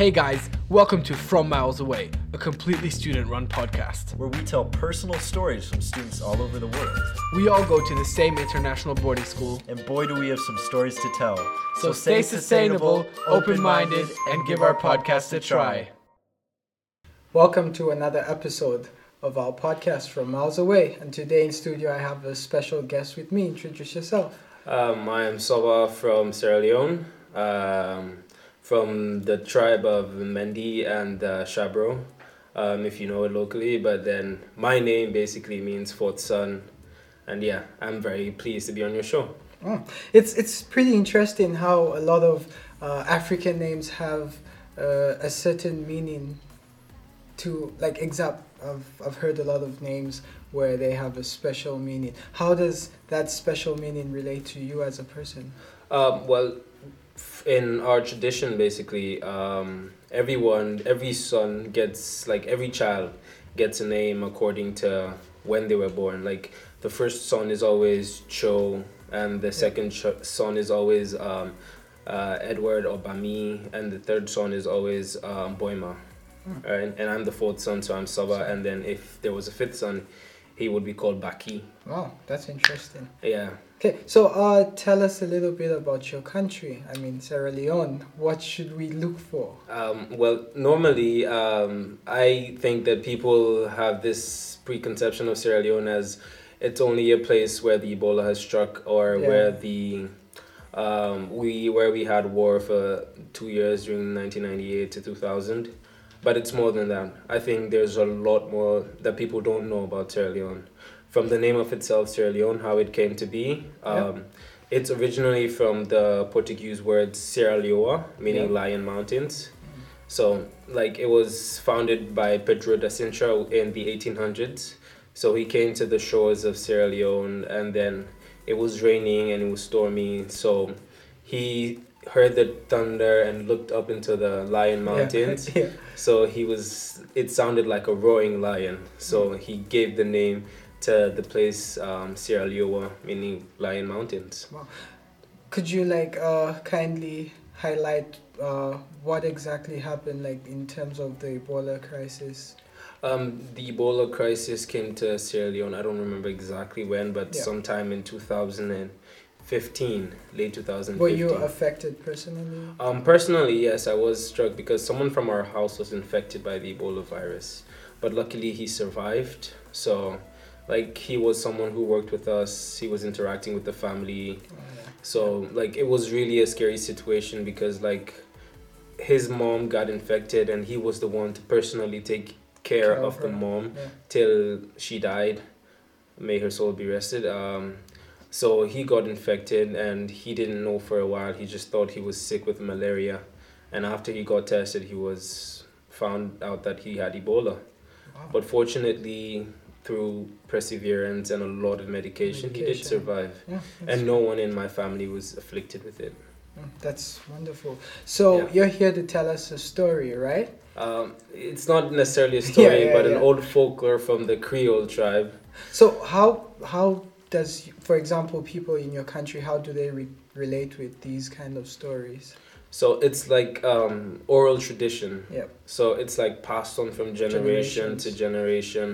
Hey guys, welcome to From Miles Away, a completely student run podcast. where we tell personal stories from students all over the world. We all go to the same international boarding school, And boy, do we have some stories to tell. so stay sustainable, open minded, and give our podcast a try. Welcome to another episode of our podcast from Miles Away. And today in studio, I have a special guest with me. Introduce yourself. Um, I am Soba from Sierra Leone, um, from the tribe of Mende and uh, Sherbro, um, if you know it locally. But then my name basically means fourth son. And yeah, I'm very pleased to be on your show. Oh, it's it's pretty interesting how a lot of uh, African names have uh, a certain meaning. To like example, I've I've heard a lot of names where they have a special meaning. How does that special meaning relate to you as a person? Um, well, in our tradition, basically, um, everyone, every son gets, like, every child gets a name according to when they were born. Like, the first son is always Cho, and the second ch- son is always um, uh, Edward or Bami, and the third son is always um, Boima. Right? And I'm the fourth son, so I'm Saba. And then if there was a fifth son, he would be called Baki. Wow, that's interesting. Yeah. Okay, so uh, tell us a little bit about your country. I mean, Sierra Leone. What should we look for? Um, well, normally, um, I think that people have this preconception of Sierra Leone as it's only a place where the Ebola has struck or Yeah. where the um, we where we had war for two years during 1998 to 2000. But it's more than that. I think there's a lot more that people don't know about Sierra Leone. From the name of itself, Sierra Leone, how it came to be. Um, It's originally from the Portuguese word Sierra Leoa, meaning Yeah. lion mountains. So, like, it was founded by Pedro da Sintra in the 1800s. So, he came to the shores of Sierra Leone, and then it was raining and it was stormy. So, he heard the thunder and looked up into the lion mountains. Yeah. So, he was, it sounded like a roaring lion. So, he gave the name to the place um, Sierra Leone, meaning lion mountains. Could you like uh, kindly highlight uh, what exactly happened, like in terms of the Ebola crisis? Um, the Ebola crisis came to Sierra Leone. I don't remember exactly when, but Yeah. sometime in 2015, late 2015. Were you affected personally? Um, personally, yes, I was struck because someone from our house was infected by the Ebola virus, but luckily he survived. So, like, he was someone who worked with us. He was interacting with the family. So, like, it was really a scary situation because, like, his mom got infected and he was the one to personally take care Care of of the mom Yeah. till she died. May her soul be rested. Um, so he got infected and he didn't know for a while. He just thought he was sick with malaria. And after he got tested, he was found out that he had Ebola. Wow. But fortunately, through perseverance and a lot of medication, he did survive. Yeah, And no one in my family was afflicted with it. mm, that's wonderful. So Yeah. you're here to tell us a story, right? Um, it's not necessarily a story, yeah, but yeah. an old folklore from the Creole tribe. So how how does, for example, people in your country, how do they re- relate with these kind of stories? So it's like um, oral tradition. Yeah. So it's like passed on from generation to generation.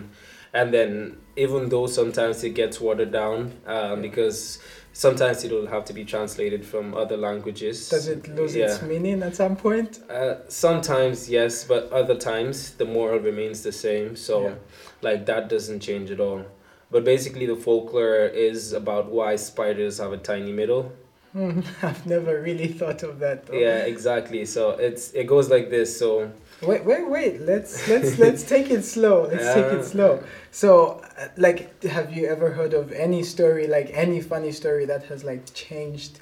And then even though sometimes it gets watered down um, because sometimes it'll have to be translated from other languages. Does it lose its meaning at some point? Uh, sometimes yes, but other times the moral remains the same. So Yeah. like that doesn't change at all. But basically the folklore is about why spiders have a tiny middle. Hmm, I've never really thought of that. Though. Yeah, exactly. So it's it goes like this. So Wait, wait, wait. Let's let's let's take it slow. Let's take Uh, it slow. So, uh, like, have you ever heard of any story, like any funny story that has like changed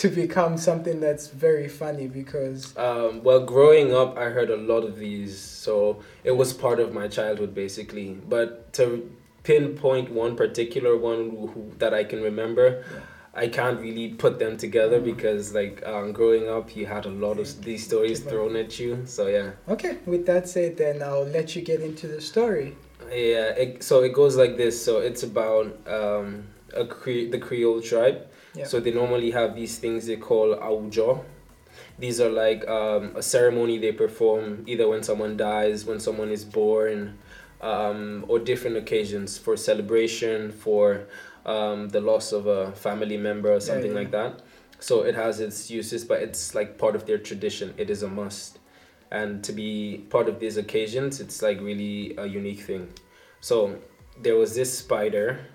to become something that's very funny? Because Um, well, growing up, I heard a lot of these, so it was part of my childhood basically. But to pinpoint one particular one who, who, that I can remember, I can't really put them together Mm. because, like, um, growing up, you had a lot of these stories thrown at you. So yeah, okay, with that said, then I'll let you get into the story. yeah. It, so it goes like this. So it's about um, a Cre- the Creole tribe. Yeah. So they normally have these things they call awujo. these are like um, a ceremony they perform either when someone dies, when someone is born, um, or different occasions for celebration, for um, the loss of a family member or something yeah. like that. So it has its uses, but it's like part of their tradition. It is a must. And to be part of these occasions, it's like really a unique thing. So there was this spider,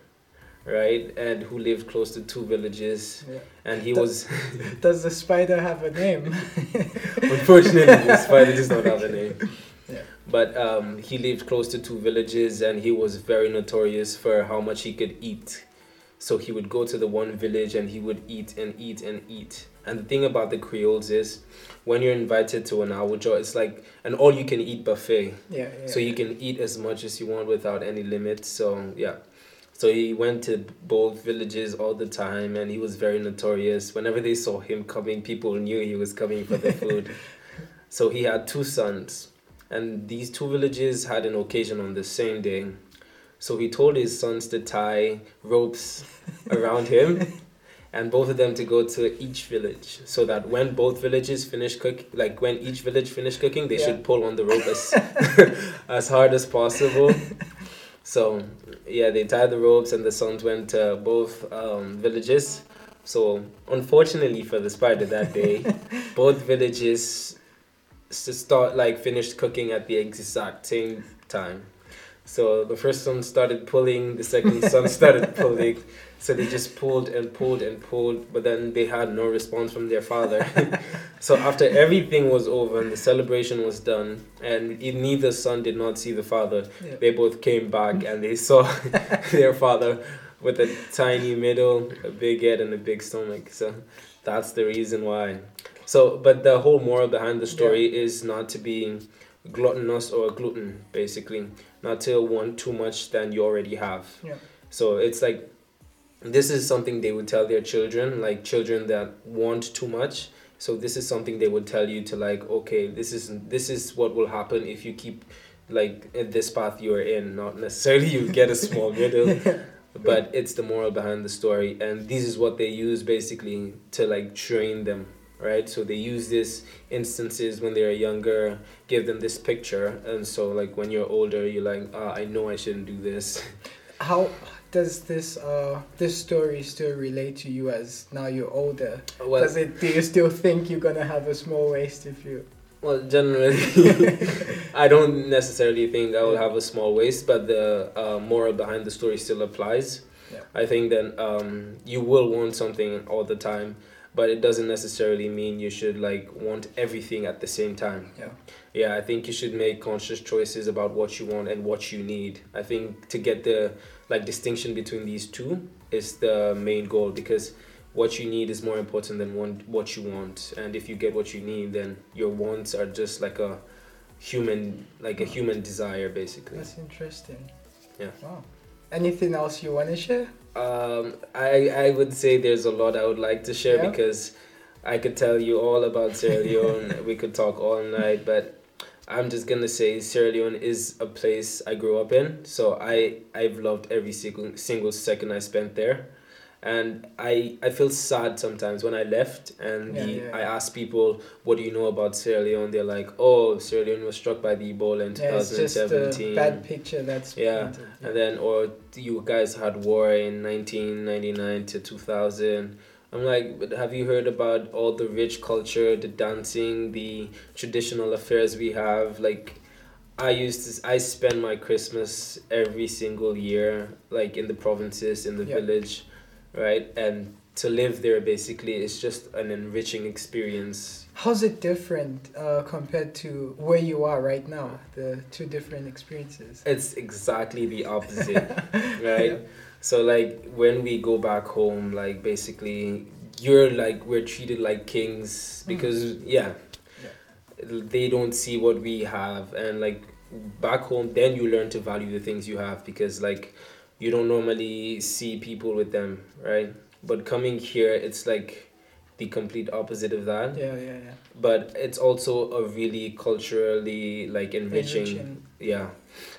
right? And who lived close to two villages. Yeah. And he That- was, Does the spider have a name? unfortunately, the spider does not have a name. Yeah. But um, he lived close to two villages and he was very notorious for how much he could eat. So he would go to the one village and he would eat and eat and eat. And the thing about the Creoles is when you're invited to an awujo, it's like an all you can eat buffet. yeah, yeah. So you can eat as much as you want without any limit. So yeah. So he went to both villages all the time and he was very notorious. Whenever they saw him coming, people knew he was coming for the food. so he had two sons. And these two villages had an occasion on the same day. So he told his sons to tie ropes around him and both of them to go to each village so that when both villages finish cook like when each village finished cooking they Yeah. should pull on the rope as, as hard as possible. So yeah they tied the ropes and the sons went to both um, villages. So unfortunately for the spider that day both villages start like finished cooking at the exact same time so the first son started pulling the second son started pulling so they just pulled and pulled and pulled, but then they had no response from their father. so after everything was over and the celebration was done, and neither son did not see the father, Yeah. they both came back and they saw their father with a tiny middle, a big head, and a big stomach. So that's the reason why. So, but the whole moral behind the story is not to be gluttonous or gluten, basically, not to want too much than you already have. Yeah. So it's like this is something they would tell their children, like children that want too much. So this is something they would tell you to like, okay, this is this is what will happen if you keep like in this path you are in. Not necessarily you get a small middle, but it's the moral behind the story, and this is what they use basically to like train them, right? So they use this instances when they're younger, give them this picture, and so like when you're older, you're like, ah, I know I shouldn't do this. How does this uh this story still relate to you as now you're older? Well, does it? Do you still think you're gonna have a small waist if you? Well, generally, I don't necessarily think I will have a small waist, but the uh, moral behind the story still applies. Yeah. I think that um, you will want something all the time, but it doesn't necessarily mean you should like want everything at the same time. Yeah. Yeah, I think you should make conscious choices about what you want and what you need. I think to get the like distinction between these two is the main goal because what you need is more important than one, what you want. And if you get what you need, then your wants are just like a human like a human desire basically. That's interesting. Yeah. Wow. Anything else you want to share? Um, I I would say there's a lot I would like to share Yeah. because I could tell you all about Sierra Leone. we could talk all night, but I'm just gonna say Sierra Leone is a place I grew up in. So I I've loved every single single second I spent there, and I I feel sad sometimes when I left and Yeah, the, yeah. I ask people what do you know about Sierra Leone. They're like, oh, Sierra Leone was struck by the Ebola in Yeah, it's just 2017. bad picture that's Yeah. And then, or you guys had war in 1999 to 2000. I'm like, but have you heard about all the rich culture, the dancing, the traditional affairs we have? Like, I used to, I spend my Christmas every single year, like in the provinces, in the Yeah. village, right? And to live there basically is just an enriching experience. How's it different uh, compared to where you are right now? The two different experiences. It's exactly the opposite, right? So like when we go back home, like basically you're like we're treated like kings because yeah, they don't see what we have and like back home then you learn to value the things you have because like you don't normally see people with them, right? But coming here it's like the complete opposite of that Yeah, yeah, yeah. but it's also a really culturally like enriching, Enriching. yeah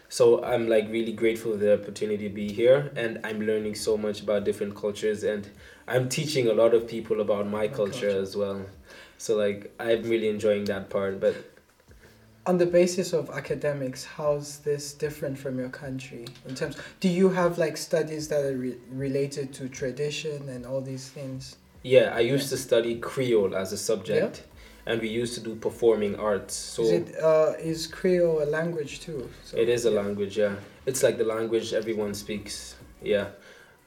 so i'm like really grateful for the opportunity to be here and i'm learning so much about different cultures and i'm teaching a lot of people about my My culture, culture. as well So like I'm really enjoying that part. But on the basis of academics, how's this different from your country in terms? Do you have like studies that are re- related to tradition and all these things? yeah, I used to study Creole as a subject, and we used to do performing arts. So is it uh, is Creole a language too? So, It is a yeah. language, yeah. It's like the language everyone speaks, yeah.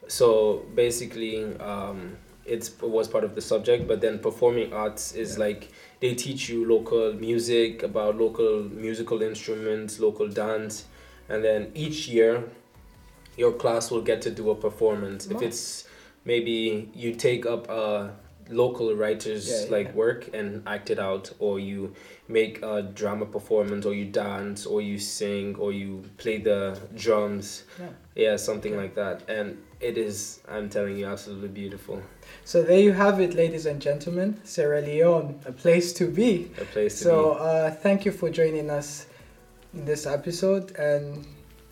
So basically, um, it's, it was part of the subject, but then performing arts is Yeah. like they teach you local music, about local musical instruments, local dance, and then each year, your class will get to do a performance. If it's maybe you take up a local writers Yeah, like yeah. work and act it out, or you make a drama performance or you dance or you sing or you play the drums Yeah. something like that and it is i'm telling you absolutely beautiful So there you have it, ladies and gentlemen. Sierra Leone, a place to be. a place to be. So uh, thank you for joining us in this episode, and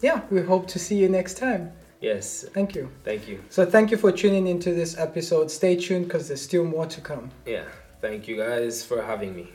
yeah, we hope to see you next time. yes Thank you. thank you So thank you for tuning into this episode. Stay tuned because there's still more to come. yeah thank you guys for having me